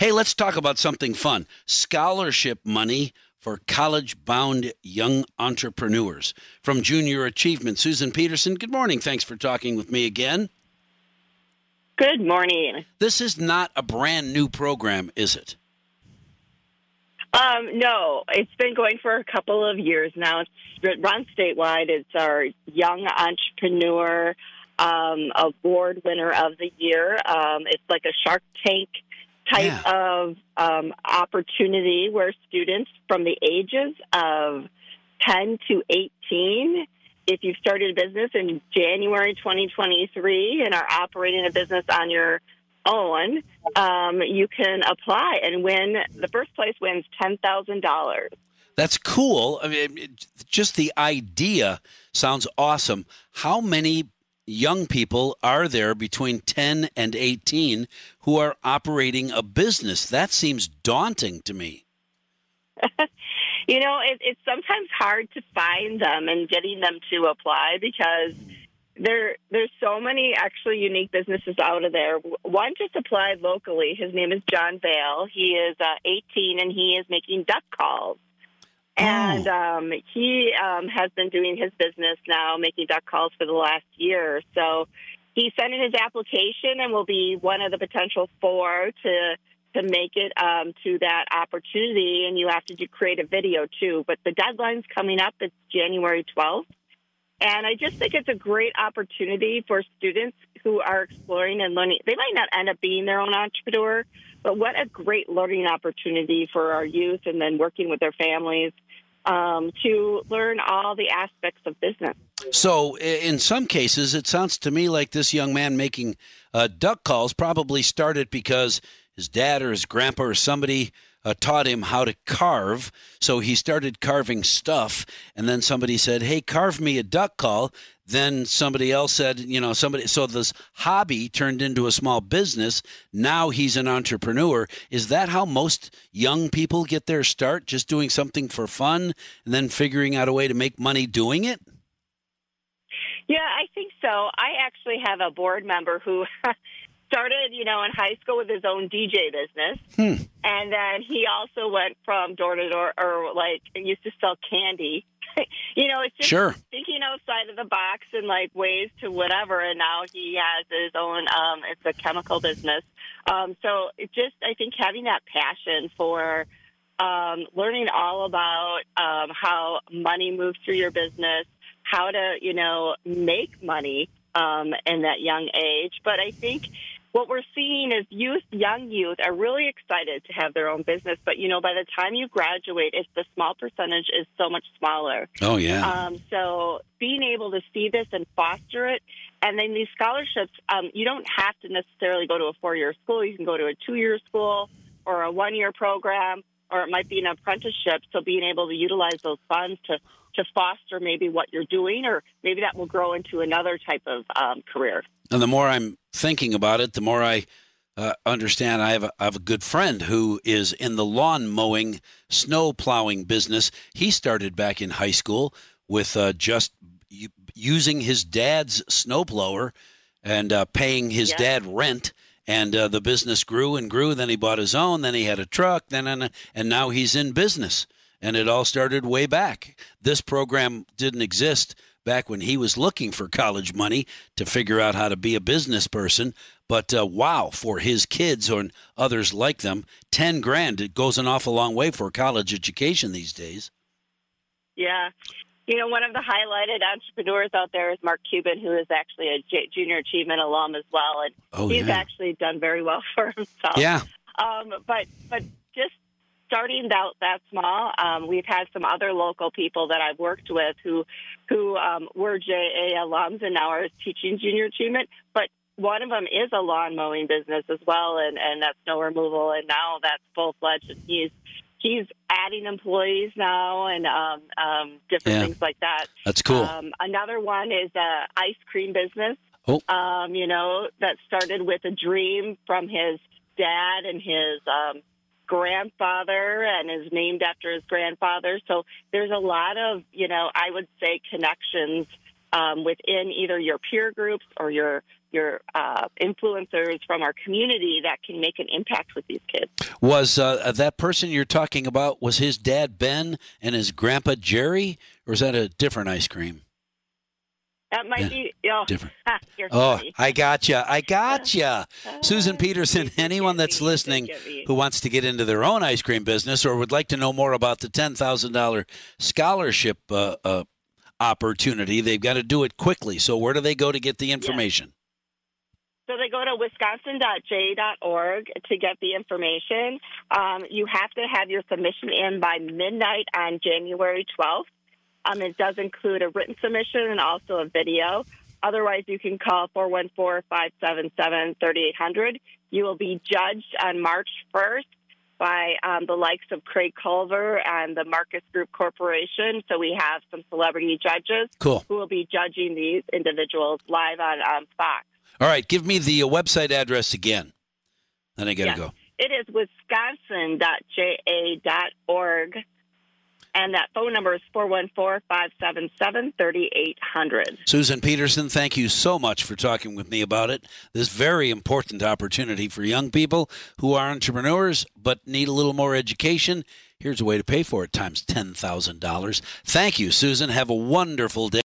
Hey, let's talk about something fun scholarship money for college bound young entrepreneurs. From Junior Achievement, Susan Peterson, good morning. Thanks for talking with me again. Good morning. This is not a brand new program, is it? Um, no, it's been going for a couple of years now. It's run statewide. It's our Young Entrepreneur um, Award Winner of the Year. Um, it's like a Shark Tank type Yeah. of um, opportunity where students from the ages of 10 to 18, if you've started a business in January 2023 and are operating a business on your own, um, you can apply and win. The first place wins $10,000. That's cool. I mean, just the idea sounds awesome. How many young people are there between 10 and 18 who are operating a business? That seems daunting to me. You know, it, it's sometimes hard to find them and getting them to apply because there there's so many actually unique businesses out of there. One just applied locally. His name is John Vale. He is uh, 18 and he is making duck calls. And um, he um, has been doing his business now, making duck calls for the last year. So he sent in his application and will be one of the potential four to to make it um, to that opportunity. And you have to do, create a video too. But the deadline's coming up. It's January 12th. And I just think it's a great opportunity for students who are exploring and learning. They might not end up being their own entrepreneur, but what a great learning opportunity for our youth and then working with their families um, to learn all the aspects of business. So, in some cases, it sounds to me like this young man making uh, duck calls probably started because his dad or his grandpa or somebody uh, taught him how to carve. So he started carving stuff, and then somebody said, "Hey, carve me a duck call." Then somebody else said, "You know, somebody." So this hobby turned into a small business. Now he's an entrepreneur. Is that how most young people get their start? Just doing something for fun, and then figuring out a way to make money doing it. Yeah, I think so. I actually have a board member who started, you know, in high school with his own DJ business. Hmm. And then he also went from door to door or like used to sell candy. you know, it's just Sure. thinking outside of the box and like ways to whatever. And now he has his own, um, it's a chemical business. Um, so it just, I think having that passion for, um, learning all about um, how money moves through your business, how to, you know, make money um, in that young age. But I think what we're seeing is youth, young youth, are really excited to have their own business. But, you know, by the time you graduate, it's the small percentage is so much smaller. Oh yeah. Um, so being able to see this and foster it, and then these scholarships, um, you don't have to necessarily go to a four-year school. You can go to a two-year school or a one-year program, or it might be an apprenticeship. So being able to utilize those funds to to foster maybe what you're doing, or maybe that will grow into another type of um, career. And the more I'm thinking about it, the more I uh, understand. I have, a, I have a good friend who is in the lawn mowing, snow plowing business. He started back in high school with uh, just u- using his dad's snowblower and uh, paying his Yeah. dad rent. And uh, the business grew and grew. Then he bought his own. Then he had a truck. Then and, and now he's in business. And it all started way back. This program didn't exist back when he was looking for college money to figure out how to be a business person. But uh, wow, for his kids or others like them, 10 grand, it goes an awful long way for college education these days. Yeah. You know, one of the highlighted entrepreneurs out there is Mark Cuban, who is actually a J- junior achievement alum as well, and Oh, he's yeah. actually done very well for himself. Yeah. Um, but but just starting out that small, um, we've had some other local people that I've worked with who who um, were JA alums and now are teaching junior achievement. But one of them is a lawn mowing business as well, and and that's snow removal, and now that's full fledged. And he's he's adding employees now and um, um, different Yeah. things like that. That's cool. Um, another one is a ice cream business. Oh. Um, you know, that started with a dream from his dad and his um, grandfather, and is named after his grandfather. So there's a lot of, you know, I would say connections um, within either your peer groups or your your uh, influencers from our community that can make an impact with these kids. Was uh, that person you're talking about? Was his dad Ben and his grandpa Jerry, or is that a different ice cream? That might yeah, be oh, different. oh, I gotcha. I gotcha. Susan Peterson, anyone that's listening who wants to get into their own ice cream business or would like to know more about the $10,000 scholarship uh, uh, opportunity, they've got to do it quickly. So, where do they go to get the information? So they go to wisconsin.ja.org to get the information. Um, you have to have your submission in by midnight on January 12th. Um, it does include a written submission and also a video. Otherwise, you can call 414 577 3800. You will be judged on March 1st by um, the likes of Craig Culver and the Marcus Group Corporation. So we have some celebrity judges cool. who will be judging these individuals live on um, Fox. All right, give me the uh, website address again. Then I got to yes. go. It is wisconsin.ja.org and that phone number is 414 577 3800. Susan Peterson, thank you so much for talking with me about it. This very important opportunity for young people who are entrepreneurs but need a little more education. Here's a way to pay for it times $10,000. Thank you, Susan. Have a wonderful day.